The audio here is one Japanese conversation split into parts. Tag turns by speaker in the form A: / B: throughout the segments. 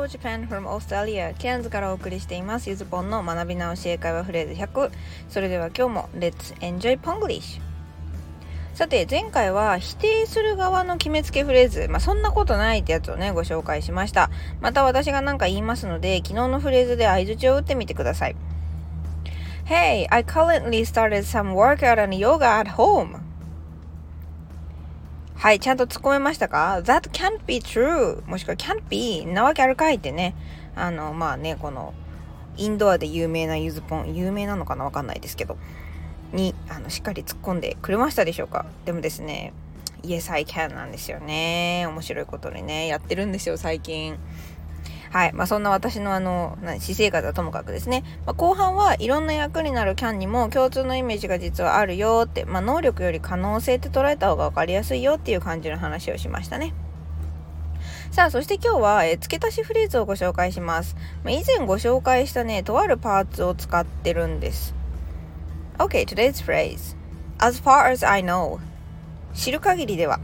A: Hello Japan from Australia. ケアンズからお送りしています。ゆずぽんの学び直し英会話フレーズ100それでは今日も Let's enjoy Ponglish. さて前回は否定する側の決めつけフレーズ。まあそんなことないってやつをねご紹介しました。また私が何か言いますので昨日のフレーズで相槌を打ってみてください。Hey, I currently started some workout and yoga at home. はい、ちゃんと突っ込めましたか ?That can't be true もしくは can't be なわけあるかいってね。あの、まあね、この、インドアで有名なゆずぽん、有名なのかなわかんないですけど、に、あの、しっかり突っ込んでくれましたでしょうか？でもですね、Yes, I can なんですよね。面白いことにね、やってるんですよ、最近。はい。まあ、そんな私のあの、私生活はともかくですね。まあ、後半はいろんな役になるキャンにも共通のイメージが実はあるよって、まあ、能力より可能性って捉えた方が分かりやすいよっていう感じの話をしましたね。さあ、そして今日は、え付け足しフレーズをご紹介します。まあ、以前ご紹介したね、とあるパーツを使ってるんです。Okay, today's phrase. As far as I know. 知る限りでは。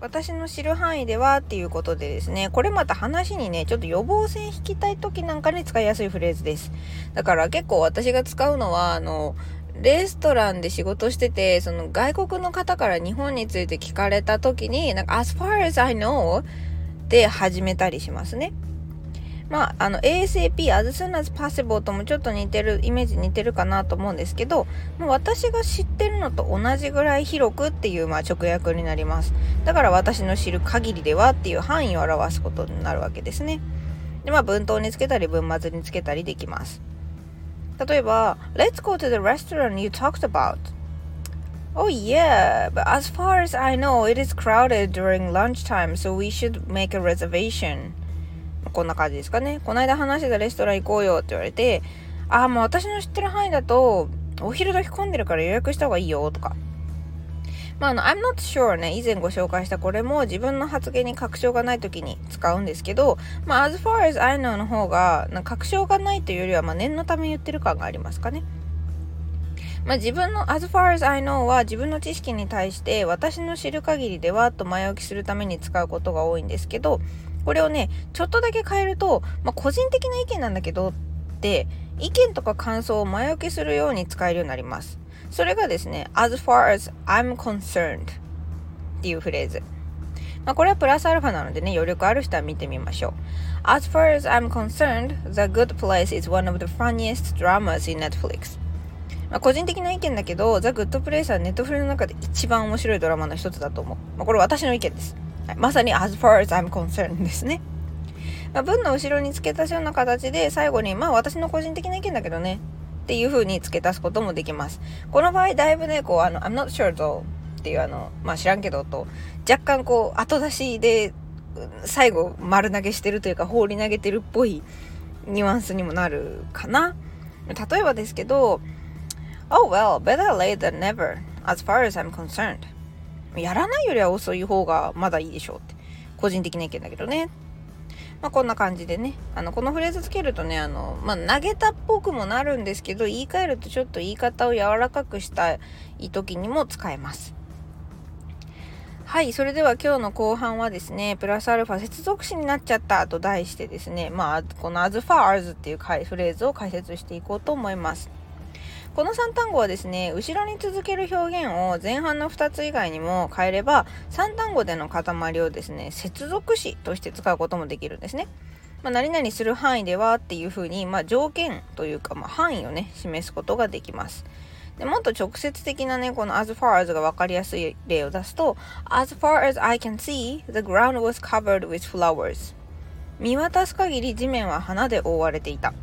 A: 私の知る範囲ではっていうことでですね、これまた話にね、ちょっと予防線引きたい時なんかに使いやすいフレーズです。だから結構私が使うのは、あの、レストランで仕事してて、その外国の方から日本について聞かれた時に、なんか as far as I know で始めたりしますね。まあ、あの ASAP as soon as possible ともちょっと似てるイメージ似てるかなと思うんですけどもう私が知ってるのと同じぐらい広くっていうまあ直訳になりますだから私の知る限りではっていう範囲を表すことになるわけですねでまあ文頭につけたり文末につけたりできます例えば Let's go to the restaurant you talked about Oh yeah, but as far as I know, it is crowded during lunchtime, so we should make a reservation. こんな感じですかね。この間話してたレストラン行こうよって言われて、ああ、もう私の知ってる範囲だと、お昼時混んでるから予約した方がいいよとか。まあ、あの、I'm not sure ね、以前ご紹介したこれも自分の発言に確証がない時に使うんですけど、まあ、as far as I know の方が、確証がないというよりは、まあ、念のため言ってる感がありますかね。まあ、自分の as far as I know は自分の知識に対して私の知る限りではと前置きするために使うことが多いんですけど、これをね、ちょっとだけ変えると、まあ、個人的な意見なんだけどって、意見とか感想を前置きするように使えるようになります。それがですね、as far as I'm concerned っていうフレーズ。まあ、これはプラスアルファなのでね、余力ある人は見てみましょう。As far as I'm concerned, The Good Place is one of the funniest dramas in Netflix. まあ、個人的な意見だけど、The Good Place はネットフリの中で一番面白いドラマの一つだと思う。まあ、これ私の意見です。はい、まさに as far as I'm concerned ですね。まあ、文の後ろに付け足すような形で最後にまあ私の個人的な意見だけどねっていう風に付け足すこともできます。この場合だいぶね、こうあの I'm not sure とっていうあの、まあ知らんけどと若干こう後出しで最後丸投げしてるというか放り投げてるっぽいニュアンスにもなるかな。例えばですけど Oh well, better late than never as far as I'm concerned やらないよりは遅い方がまだいいでしょうって。個人的な意見だけどね。まあ、こんな感じでね。あの、このフレーズつけるとね、あの、まあ、投げたっぽくもなるんですけど、言い換えるとちょっと言い方を柔らかくしたい時にも使えます。はい。それでは今日の後半はですね、プラスアルファ接続詞になっちゃったと題してですね、まあ、この as far as っていうフレーズを解説していこうと思います。この3単語はですね、後ろに続ける表現を前半の2つ以外にも変えれば、3単語での塊をですね、接続詞として使うこともできるんですね。まあ、何々する範囲ではっていうふうに、まあ、条件というか、まあ、範囲をね、示すことができます。でもっと直接的なね、この as far as が分かりやすい例を出すと、as far as I can see, the ground was covered with flowers. 見渡す限り地面は花で覆われていた。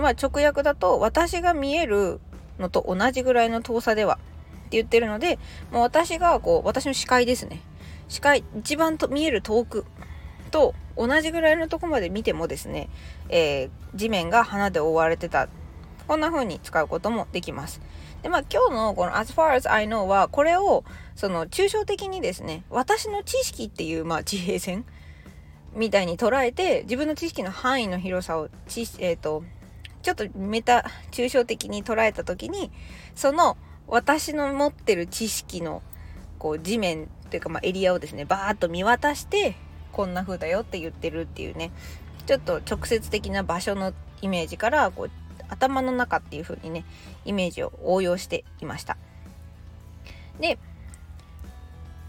A: まあ直訳だと、私が見えるのと同じぐらいの遠さではって言ってるので、もう私がこう、私の視界ですね。視界、一番と見える遠くと同じぐらいのとこまで見てもですね、えー、地面が花で覆われてた。こんな風に使うこともできます。で、まあ今日のこの as far as I know は、これをその抽象的にですね、私の知識っていうまあ地平線みたいに捉えて、自分の知識の範囲の広さを、ちえっ、ー、と、ちょっとメタ抽象的に捉えた時にその私の持ってる知識のこう地面というかまあエリアをですねバーッと見渡してこんな風だよって言ってるっていうねちょっと直接的な場所のイメージからこう頭の中っていう風にねイメージを応用していました。で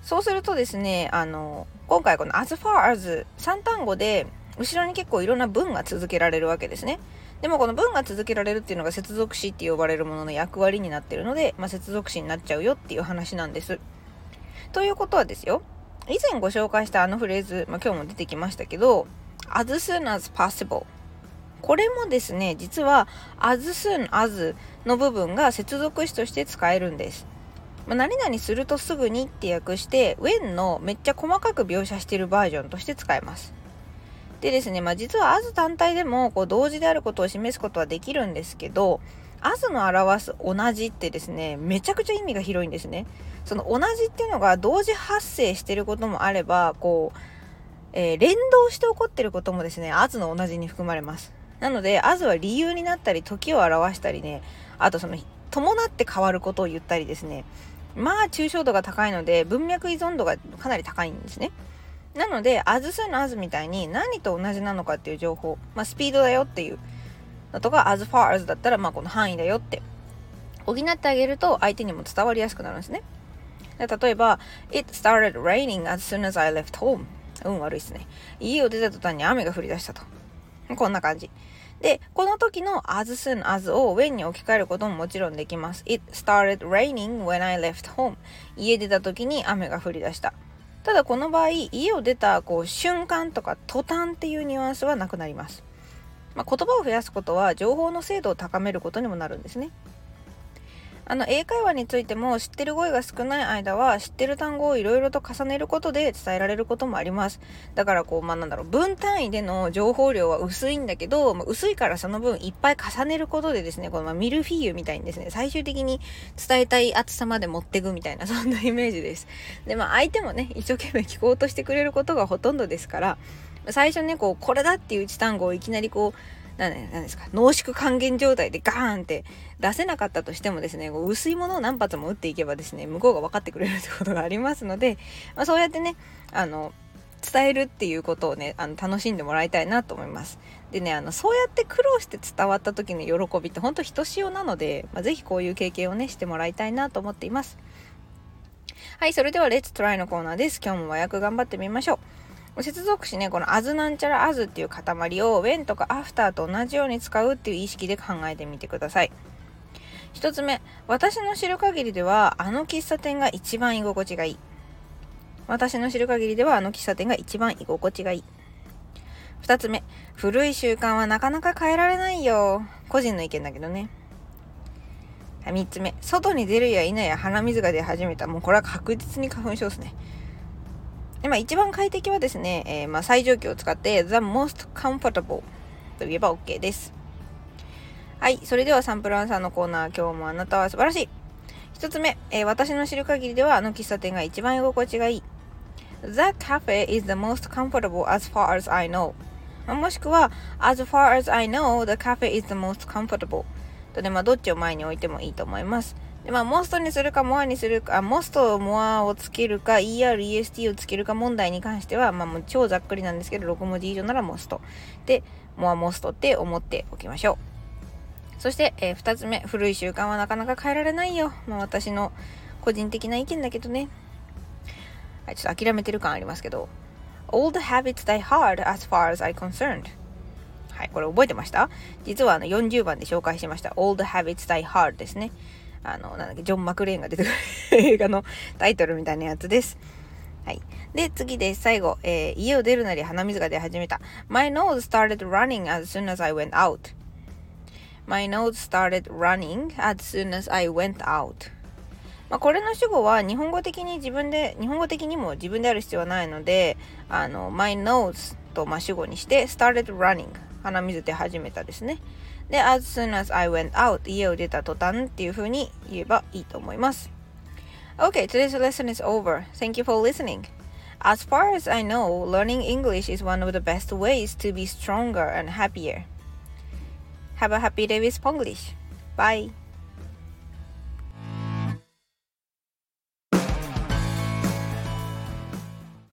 A: そうするとですねあの今回この as far as 3単語で後ろに結構いろんな文が続けられるわけですねでもこの文が続けられるっていうのが接続詞って呼ばれるものの役割になってるので、まあ、接続詞になっちゃうよっていう話なんです。ということはですよ、以前ご紹介したあのフレーズ、まあ、今日も出てきましたけど、as soon as possible。これもですね、実は as soon as の部分が接続詞として使えるんです。まあ、何々するとすぐにって訳して when のめっちゃ細かく描写してるバージョンとして使えます。でですね、まあ、実は as 単体でもこう同時であることを示すことはできるんですけど as の表す同じってですねめちゃくちゃ意味が広いんですね。その同じっていうのが同時発生してることもあればこう、えー、連動して起こってることもですね as の同じに含まれます。なので as は理由になったり時を表したりねあとその伴って変わることを言ったりですねまあ抽象度が高いので文脈依存度がかなり高いんですね。なので、as soon as みたいに何と同じなのかっていう情報、まあ、スピードだよっていうのとか、as far as だったら、まあ、この範囲だよって補ってあげると相手にも伝わりやすくなるんですね。例えば、It started raining as soon as I left home. 運悪いですね。家を出た途端に雨が降り出したと。こんな感じ。で、この時の as soon as を when に置き換えることももちろんできます。It started raining when I left home. 家出た時に雨が降り出した。ただこの場合家を出たこう瞬間とか途端っていうニュアンスはなくなります、まあ、言葉を増やすことは情報の精度を高めることにもなるんですね。あの英会話についても知ってる語彙が少ない間は知ってる単語をいろいろと重ねることで伝えられることもあります。だからこうまあなんだろう分単位での情報量は薄いんだけど、まあ、薄いからその分いっぱい重ねることでですねこのまミルフィーユみたいにですね最終的に伝えたい厚さまで持っていくみたいな そんなイメージです。でまあ相手もね一生懸命聞こうとしてくれることがほとんどですから最初ねこうこれだっていう一単語をいきなりこう何ですか？濃縮還元状態でガーンって出せなかったとしてもですね薄いものを何発も打っていけばですね向こうが分かってくれるってことがありますので、まあ、そうやってねあの伝えるっていうことをねあの楽しんでもらいたいなと思います。でねあのそうやって苦労して伝わった時の喜びってほんとひとしおなので、まあ、こういう経験をねしてもらいたいなと思っています。はいそれではレッツトライのコーナーです。今日も和訳頑張ってみましょう。接続詞ね、この as なんちゃら as っていう塊を when とか after と同じように使うっていう意識で考えてみてください。一つ目、私の知る限りでは、あの喫茶店が一番居心地がいい。私の知る限りでは、あの喫茶店が一番居心地がいい。二つ目、古い習慣はなかなか変えられないよ。個人の意見だけどね。三つ目、外に出るや否や鼻水が出始めた。もうこれは確実に花粉症ですね。で、まあ、一番快適はですね、えー、まあ、最上級を使って The most comfortable と言えば OK です。はい。それではサンプルアンサーのコーナー、今日もあなたは素晴らしい。一つ目、えー、私の知る限りではあの喫茶店が一番居心地がいい。That cafe is the most comfortable as far as I know. もしくは、as far as I know, the cafe is the most comfortable. とで、まあ、どっちを前に置いてもいいと思います。で、まあ、モストにするか、モアにするか、モスト、モアをつけるか、ER、EST をつけるか問題に関しては、まあ、もう超ざっくりなんですけど、6文字以上ならモスト。で、モア、モストって思っておきましょう。そして、えー、2つ目、古い習慣はなかなか変えられないよ。まあ、私の個人的な意見だけどね。はい、ちょっと諦めてる感ありますけど。Old habits die hard as far as I concerned. はい、これ覚えてました？実はあの40番で紹介しました。Old habits die hard ですね。あの、なんだっけ、ジョン・マクレーンが出てくる映画のタイトルみたいなやつです。はい。で、次です。最後、えー、家を出るなり鼻水が出始めた。My nose started running as soon as I went out. My nose started running as soon as I went out. まあ、これの主語は日本語的に自分で、日本語的にも自分である必要はないので、あの、my nose とまあ主語にして、started running 鼻水出始めたですね。で、as soon as I went out 家を出た途端っていう風に言えばいいと思います。Okay, today's lesson is over. Thank you for listening. As far as I know, learning English is one of the best ways to be stronger and happier. Have a happy day with Spanglish. Bye.